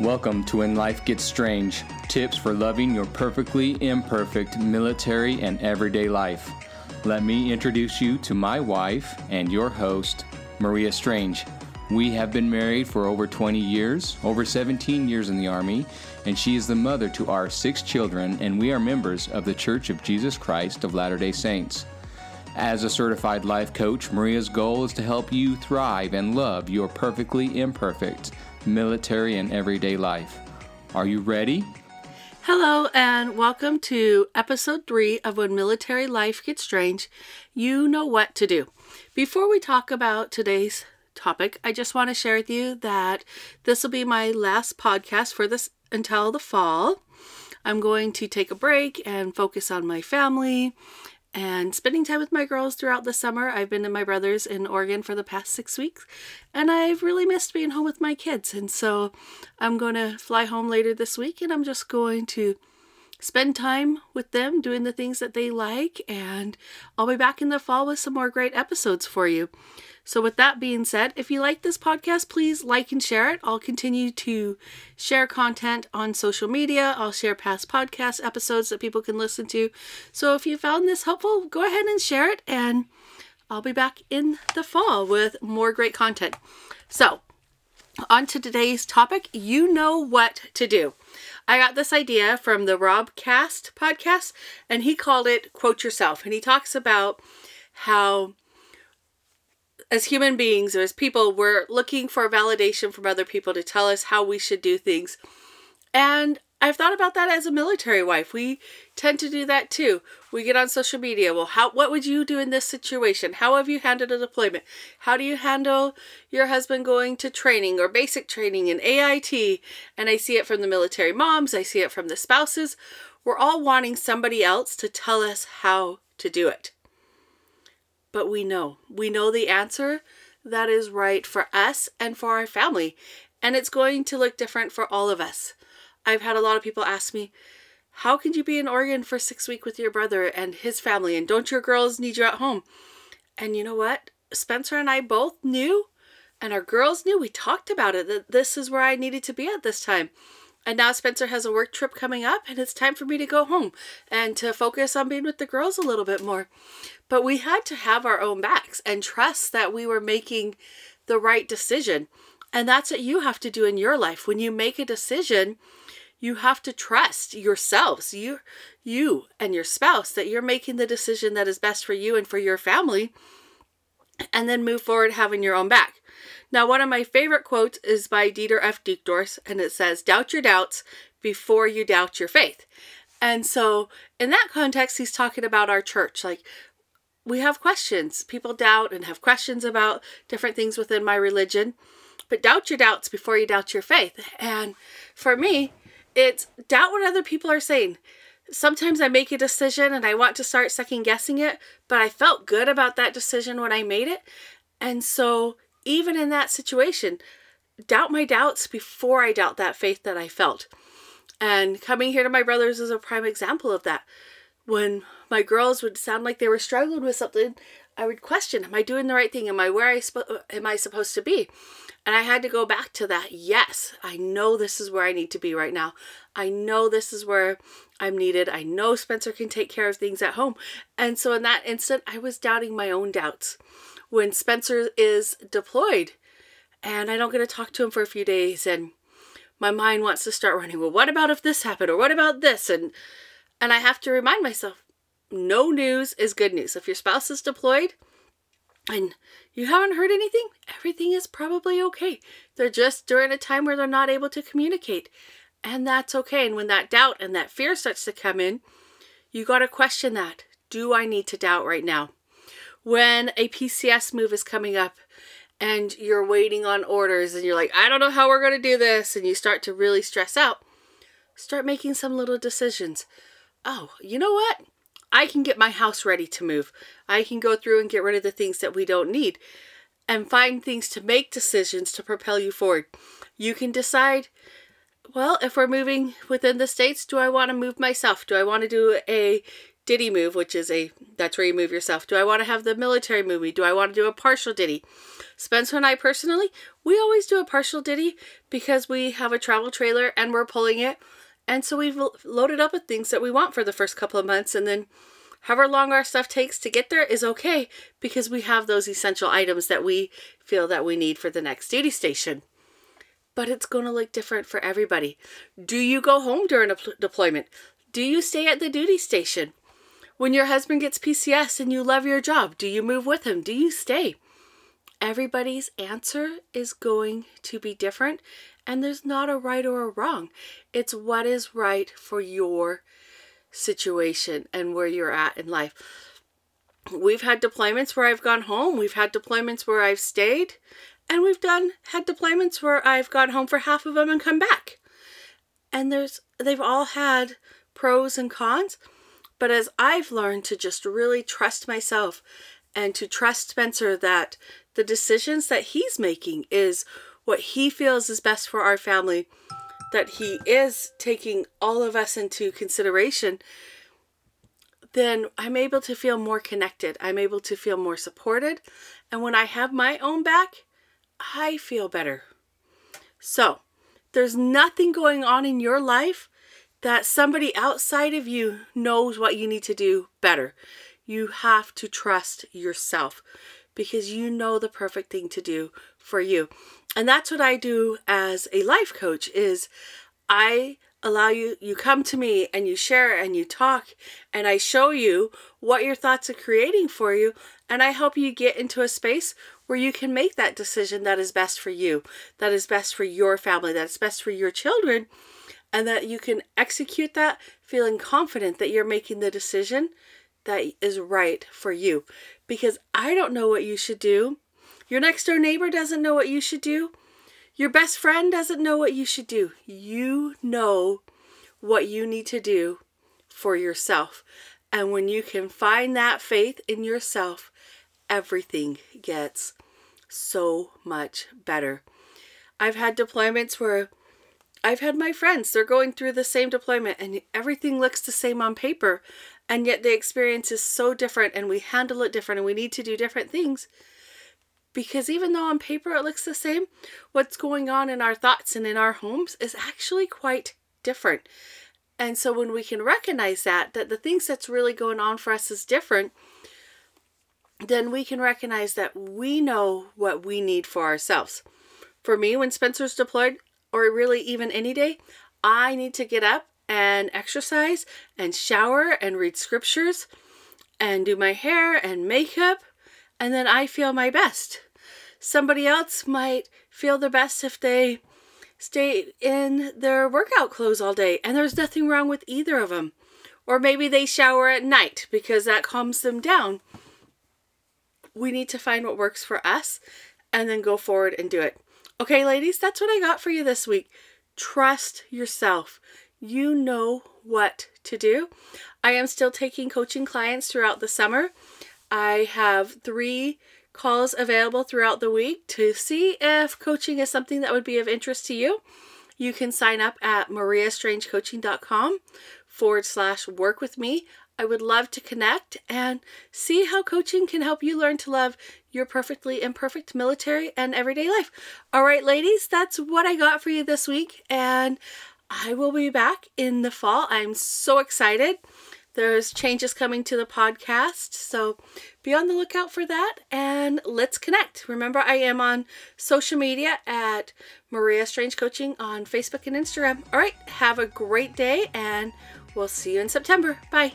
Welcome to When Life Gets Strange tips for loving your perfectly imperfect military and everyday life. Let me introduce you to my wife and your host, Maria Strange. We have been married for over 20 years, over 17 years in the Army, and she is the mother to our six children, and we are members of the Church of Jesus Christ of Latter day Saints. As a certified life coach, Maria's goal is to help you thrive and love your perfectly imperfect military and everyday life. Are you ready? Hello, and welcome to episode three of When Military Life Gets Strange. You know what to do. Before we talk about today's topic, I just want to share with you that this will be my last podcast for this until the fall. I'm going to take a break and focus on my family and spending time with my girls throughout the summer. I've been to my brother's in Oregon for the past six weeks, and I've really missed being home with my kids. And so I'm going to fly home later this week, and I'm just going to spend time with them doing the things that they like. And I'll be back in the fall with some more great episodes for you. So, with that being said, if you like this podcast, please like and share it. I'll continue to share content on social media. I'll share past podcast episodes that people can listen to. So, if you found this helpful, go ahead and share it, and I'll be back in the fall with more great content. So, on to today's topic you know what to do. I got this idea from the Rob Cast podcast, and he called it Quote Yourself. And he talks about how as human beings or as people, we're looking for validation from other people to tell us how we should do things. And I've thought about that as a military wife. We tend to do that too. We get on social media. Well, how what would you do in this situation? How have you handled a deployment? How do you handle your husband going to training or basic training in AIT? And I see it from the military moms, I see it from the spouses. We're all wanting somebody else to tell us how to do it but we know. We know the answer that is right for us and for our family. And it's going to look different for all of us. I've had a lot of people ask me, how can you be in Oregon for six weeks with your brother and his family? And don't your girls need you at home? And you know what? Spencer and I both knew, and our girls knew. We talked about it that this is where I needed to be at this time. And now Spencer has a work trip coming up, and it's time for me to go home and to focus on being with the girls a little bit more. But we had to have our own backs and trust that we were making the right decision. And that's what you have to do in your life. When you make a decision, you have to trust yourselves, you you and your spouse that you're making the decision that is best for you and for your family and then move forward having your own back. Now, one of my favorite quotes is by Dieter F. Uchtdorf, and it says, Doubt your doubts before you doubt your faith. And so, in that context, he's talking about our church. Like, we have questions. People doubt and have questions about different things within my religion. But doubt your doubts before you doubt your faith. And for me, it's doubt what other people are saying. Sometimes I make a decision and I want to start second guessing it, but I felt good about that decision when I made it. And so even in that situation, doubt my doubts before I doubt that faith that I felt. And coming here to my brothers is a prime example of that. When my girls would sound like they were struggling with something, I would question, am I doing the right thing? Am I where I sp- am I supposed to be? And I had to go back to that. Yes, I know this is where I need to be right now. I know this is where I'm needed. I know Spencer can take care of things at home. And so in that instant, I was doubting my own doubts when Spencer is deployed and I don't get to talk to him for a few days and my mind wants to start running well what about if this happened or what about this and and I have to remind myself no news is good news if your spouse is deployed and you haven't heard anything? Everything is probably okay. They're just during a time where they're not able to communicate. And that's okay. And when that doubt and that fear starts to come in you got to question that. Do I need to doubt right now? When a PCS move is coming up and you're waiting on orders and you're like, I don't know how we're going to do this, and you start to really stress out, start making some little decisions. Oh, you know what? I can get my house ready to move. I can go through and get rid of the things that we don't need and find things to make decisions to propel you forward. You can decide well, if we're moving within the states, do I want to move myself? Do I want to do a DITY move, which is a that's where you move yourself? Do I want to have the military movie? Do I want to do a partial DITY? Spencer and I personally, we always do a partial DITY because we have a travel trailer and we're pulling it. And so we've loaded up with things that we want for the first couple of months and then however long our stuff takes to get there is okay because we have those essential items that we feel that we need for the next duty station. But it's going to look different for everybody. Do you go home during a deployment? Do you stay at the duty station? When your husband gets PCS and you love your job, do you move with him? Do you stay? Everybody's answer is going to be different, and there's not a right or a wrong. It's what is right for your situation and where you're at in life. We've had deployments where I've gone home, we've had deployments where I've stayed, and we've done had deployments where I've gone home for half of them and come back. And there's they've all had pros and cons, but as I've learned to just really trust myself and to trust Spencer that the decisions that he's making is what he feels is best for our family that he is taking all of us into consideration, then I'm able to feel more connected. I'm able to feel more supported. And when I have my own back, I feel better. So, there's nothing going on in your life that somebody outside of you knows what you need to do better. You have to trust yourself because you know the perfect thing to do for you. And that's what I do as a life coach is I allow you you come to me and you share and you talk and I show you what your thoughts are creating for you and I help you get into a space where you can make that decision that is best for you, that is best for your family, that's best for your children and that you can execute that feeling confident that you're making the decision that is right for you because I don't know what you should do. Your next door neighbor doesn't know what you should do. Your best friend doesn't know what you should do. You know what you need to do for yourself. And when you can find that faith in yourself, everything gets so much better. I've had deployments where I've had my friends, they're going through the same deployment and everything looks the same on paper, and yet the experience is so different and we handle it different and we need to do different things because even though on paper it looks the same what's going on in our thoughts and in our homes is actually quite different. And so when we can recognize that that the things that's really going on for us is different then we can recognize that we know what we need for ourselves. For me when spencer's deployed or really even any day i need to get up and exercise and shower and read scriptures and do my hair and makeup, and then I feel my best. Somebody else might feel their best if they stay in their workout clothes all day, and there's nothing wrong with either of them. Or maybe they shower at night because that calms them down. We need to find what works for us and then go forward and do it. Okay, ladies, that's what I got for you this week. Trust yourself you know what to do. I am still taking coaching clients throughout the summer. I have three calls available throughout the week to see if coaching is something that would be of interest to you. You can sign up at mariastrangecoaching.com forward slash work with me. I would love to connect and see how coaching can help you learn to love your perfectly imperfect military and everyday life. All right, ladies, that's what I got for you this week. And I will be back in the fall. I'm so excited. There's changes coming to the podcast, so be on the lookout for that and let's connect. Remember, I am on social media at Maria Strange Coaching on Facebook and Instagram. All right, have a great day and we'll see you in September. Bye.